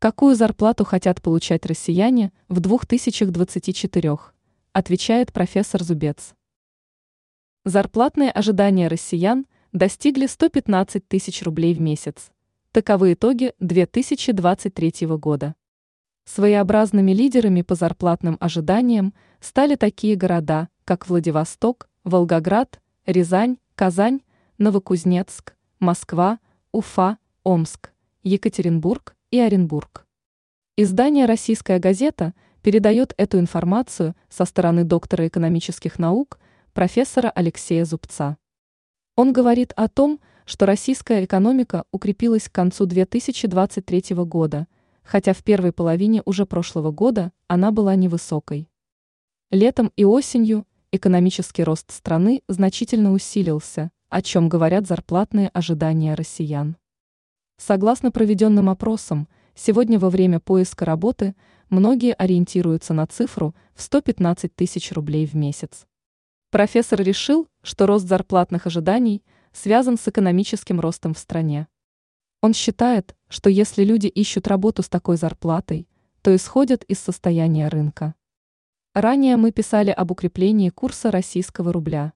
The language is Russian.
Какую зарплату хотят получать россияне в 2024? Отвечает профессор Зубец. Зарплатные ожидания россиян достигли 115 тысяч рублей в месяц. Таковы итоги 2023 года. Своеобразными лидерами по зарплатным ожиданиям стали такие города, как Владивосток, Волгоград, Рязань, Казань, Новокузнецк, Москва, Уфа, Омск, Екатеринбург и Оренбург. Издание «Российская газета» передает эту информацию со стороны доктора экономических наук, профессора Алексея Зубца. Он говорит о том, что российская экономика укрепилась к концу 2023 года, хотя в первой половине уже прошлого года она была невысокой. Летом и осенью экономический рост страны значительно усилился, о чем говорят зарплатные ожидания россиян. Согласно проведенным опросам, сегодня во время поиска работы многие ориентируются на цифру в 115 тысяч рублей в месяц. Профессор решил, что рост зарплатных ожиданий связан с экономическим ростом в стране. Он считает, что если люди ищут работу с такой зарплатой, то исходят из состояния рынка. Ранее мы писали об укреплении курса российского рубля.